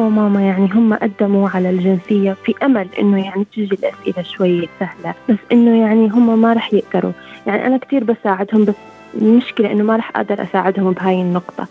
بابا وماما يعني هم قدموا على الجنسية في أمل إنه يعني تجي الأسئلة شوي سهلة بس إنه يعني هم ما رح يقدروا. يعني أنا كتير بساعدهم بس المشكلة إنه ما رح أقدر أساعدهم بهاي النقطة.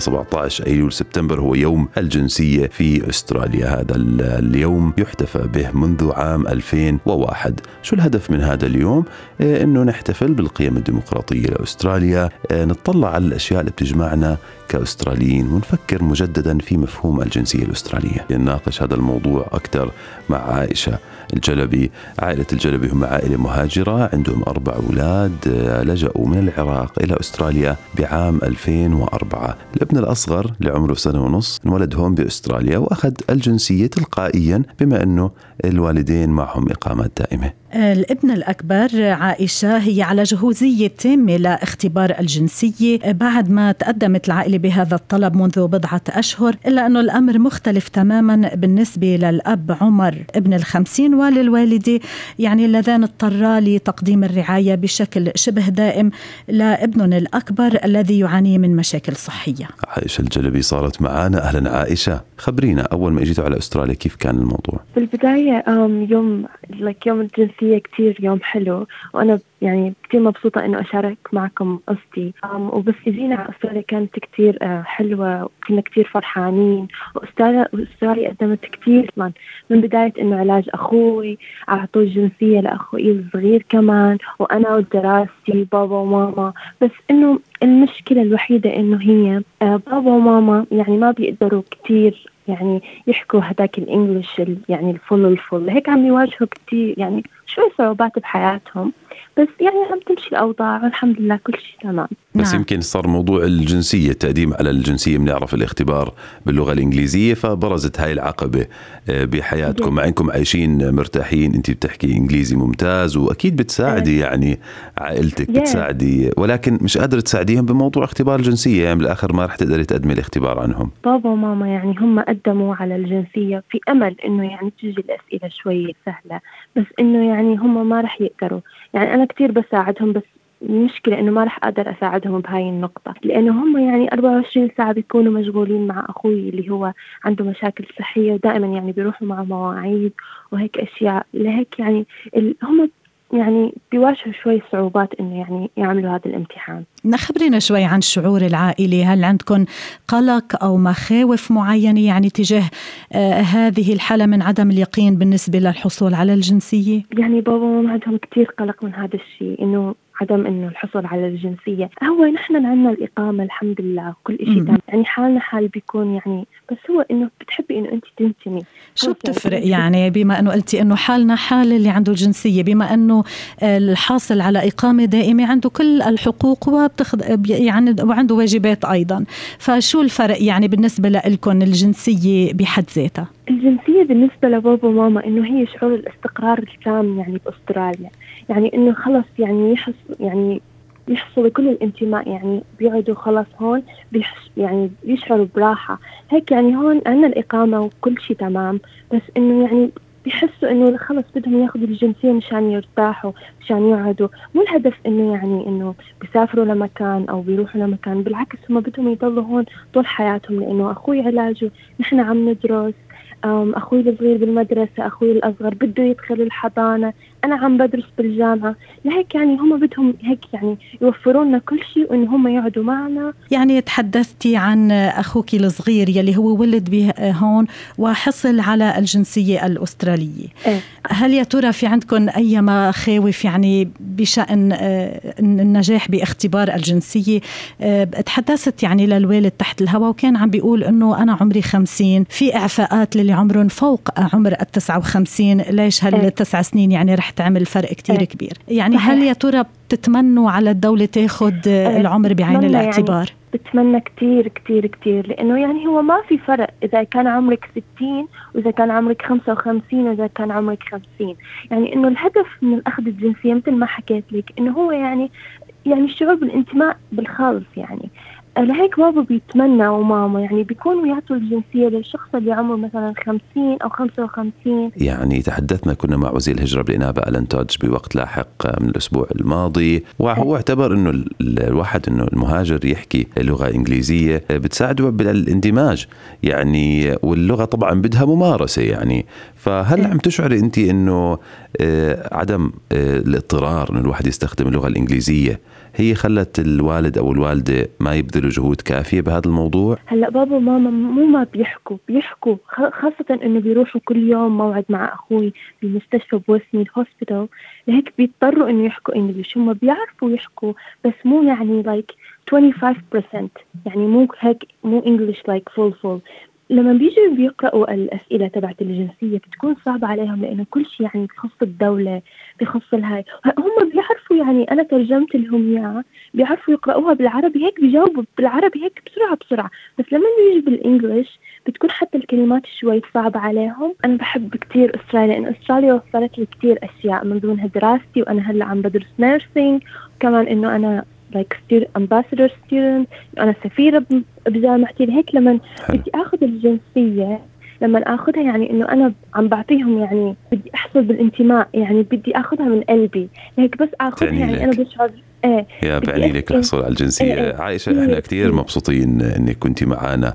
17 أيلول سبتمبر هو يوم الجنسية في أستراليا. هذا اليوم يحتفى به منذ عام 2001 شو الهدف من هذا اليوم؟ إيه إنه نحتفل بالقيم الديمقراطية لأستراليا. إيه نطلع على الأشياء اللي بتجمعنا كأستراليين ونفكر مجددا في مفهوم الجنسية الأسترالية. نناقش هذا الموضوع أكثر مع عائشة الجلبي. عائلة الجلبي هم عائلة مهاجرة عندهم أربع أولاد لجأوا من العراق إلى أستراليا بعام 2004 الابن الأصغر لعمره سنة ونص انولد هون بأستراليا وأخذ الجنسية تلقائيا بما أنه الوالدين معهم إقامات دائمة. الابن الأكبر عائشة هي على جهوزية تامة لاختبار الجنسية بعد ما تقدمت العائلة بهذا الطلب منذ بضعة أشهر إلا أنه الأمر مختلف تماما بالنسبة للأب عمر ابن الخمسين وللوالدة يعني اللذان اضطرا لتقديم الرعاية بشكل شبه دائم لابنهم الأكبر الذي يعاني من مشاكل صحية. عائشة الجلبي صارت معنا أهلا عائشة. خبرينا أول ما إجيتوا على أستراليا كيف كان الموضوع؟ في البداية يوم لك يوم الجنسية كتير يوم حلو وأنا يعني كتير مبسوطة إنه أشارك معكم قصتي. وبس إجينا على أستراليا كانت كتير حلوة وكنا كتير فرحانين وأستراليا قدمت كتير من, من بداية إنه علاج أخوي أعطوه الجنسية لأخوي الصغير كمان وأنا ودراستي بابا وماما. بس إنه المشكلة الوحيدة إنه هي بابا وماما يعني ما بيقدروا كتير يعني يحكوا هذاك الإنجليش يعني الفل الفل. هيك عم يواجهوا كثير يعني شوي صعوبات بحياتهم بس يعني عم تمشي الأوضاع والحمد لله كل شيء تمام. بس نعم. يمكن صار موضوع الجنسية التقديم على الجنسية بنعرف الاختبار باللغة الإنجليزية فبرزت هاي العقبة بحياتكم. مع انكم عايشين مرتاحين انت بتحكي إنجليزي ممتاز وأكيد بتساعدي يعني عائلتك بتساعدي ولكن مش قادرة تساعديهم بموضوع اختبار الجنسية. يعني بالآخر ما رح تقدري تقدمي الاختبار عنهم. بابا وماما يعني هم قدموا على الجنسية في أمل إنه يعني تجي الأسئلة شوي سهلة بس إنه يعني هم ما رح يقدروا. يعني أنا كثير بساعدهم بس المشكلة إنه ما رح أقدر أساعدهم بهاي النقطة لأنه هم يعني 24 ساعة بيكونوا مشغولين مع أخوي اللي هو عنده مشاكل صحية ودائما يعني بيروحوا مع مواعيد وهيك أشياء لهيك يعني هم يعني بيواجهوا شوي صعوبات إنه يعني يعملوا هذا الامتحان. خبرينا شوي عن شعور العائلة، هل عندكم قلق أو مخاوف معينة يعني تجاه آه هذه الحالة من عدم اليقين بالنسبة للحصول على الجنسية؟ يعني بابا وماما عندهم كثير قلق من هذا الشيء إنه عدم إنه الحصول على الجنسية. هو نحن عندنا الإقامة الحمد لله وكل شيء تمام. يعني حالنا حال بيكون يعني بس هو إنه بتحبي إنه أنت تنتمي. شو بتفرق يعني؟ بما إنه قلتي إنه حالنا حال اللي عنده الجنسيه بما إنه الحاصل على إقامة دائمة عنده كل الحقوق وبتخد يعني وعنده واجبات أيضا. فشو الفرق يعني بالنسبة لكم الجنسية بحد ذاتها؟ الجنسية بالنسبة لبابا وماما إنه هي شعور الاستقرار التام يعني بأستراليا. يعني إنه خلص يعني يحس يعني يحصلوا كل الانتماء يعني بيقعدوا خلاص هون بيحس يعني بيشعروا براحة. هيك يعني هون عندنا الإقامة وكل شيء تمام. بس إنه يعني بيحسوا إنه خلص بدهم ياخذوا الجنسية مشان يرتاحوا مشان يقعدوا. مو الهدف إنه يعني إنه بيسافروا لمكان أو بيروحوا لمكان بالعكس هم بدهم يضلوا هون طول حياتهم لإنه أخوي علاجه نحن عم ندرس. أخوي الصغير بالمدرسة أخوي الأصغر بده يدخل الحضانة. أنا عم بدرس بالجامعة. لهيك يعني هم بدهم هيك يعني يوفروا لنا كل شيء وإن هم يقعدوا معنا. يعني تحدثتي عن أخوك الصغير يلي هو ولد به هون وحصل على الجنسية الأسترالية. إيه؟ هل يا ترى في عندكم أي مخاوف يعني بشأن النجاح باختبار الجنسية؟ تحدثت يعني للوالد تحت الهواء وكان عم بيقول إنه أنا عمري خمسين في إعفاءات للي عمرهم فوق عمر ال 59 ليش هالتسع سنين يعني رح تعمل فرق كتير كبير. يعني هل يا ترى بتتمنوا على الدولة تاخذ العمر بعين الاعتبار؟ يعني بيتمنى كتير كتير كتير. لأنه يعني هو ما في فرق إذا كان عمرك 60 وإذا كان عمرك 55 وإذا كان عمرك 50 يعني إنه الهدف من أخذ الجنسية مثل ما حكيت لك إنه هو يعني يعني الشعور بالانتماء بالخالص يعني. لهيك بابا بيتمنى وماما يعني بيكونوا يعطوا الجنسية للشخص اللي عمره مثلا 50 أو 55 يعني تحدثنا كنا مع وزير الهجرة بالإنابة ألان تودج بوقت لاحق من الأسبوع الماضي. وهو اعتبر أنه الواحد أنه المهاجر يحكي لغة إنجليزية بتساعده بالاندماج يعني واللغة طبعا بدها ممارسة يعني. فهل عم تشعري أنت أنه آه، عدم آه، الاضطرار أنه الواحد يستخدم اللغة الإنجليزية هي خلت الوالد أو الوالدة ما يبذلوا جهود كافية بهذا الموضوع؟ هلأ بابا وماما مو ما بيحكوا بيحكوا خاصة إنه بيروحوا كل يوم موعد مع أخوي بمستشفى ب Sydney ال hospital لهيك بيضطروا إنه يحكوا English هم بيعرفوا يحكوا بس مو يعني like like 25% يعني مو هيك مو English like full full لما بيجوا بيقرأوا الأسئلة تبعت الجنسية بتكون صعبة عليهم لأنه كل شيء يعني بخص الدولة بخص الهاي هم بيعرفوا يعني أنا ترجمت لهم إياها بيعرفوا يقرأوها بالعربي هيك بيجاوبوا بالعربي هيك بسرعة بسرعة. بس لما بيجي بال English بتكون حتى الكلمات شوي صعبة عليهم. أنا بحب كتير أستراليا لأن أستراليا وفرت لي كتير أشياء من ضمنها دراستي وأنا هلأ عم بدرس nursing وكمان إنه أنا like student ambassador student. أنا سفيرة بجامعتي. هيك لما بدي آخذ الجنسية لما آخذها يعني إنه أنا عم بعطيهم يعني بدي أحصل بالانتماء يعني بدي آخذها من قلبي. هيك بس آخذها يعني لك. أنا بشعر إيه. يا بعني لك الحصول على الجنسية. إيه عائشة إحنا إيه، كثير إيه. مبسوطين إنك كنت معنا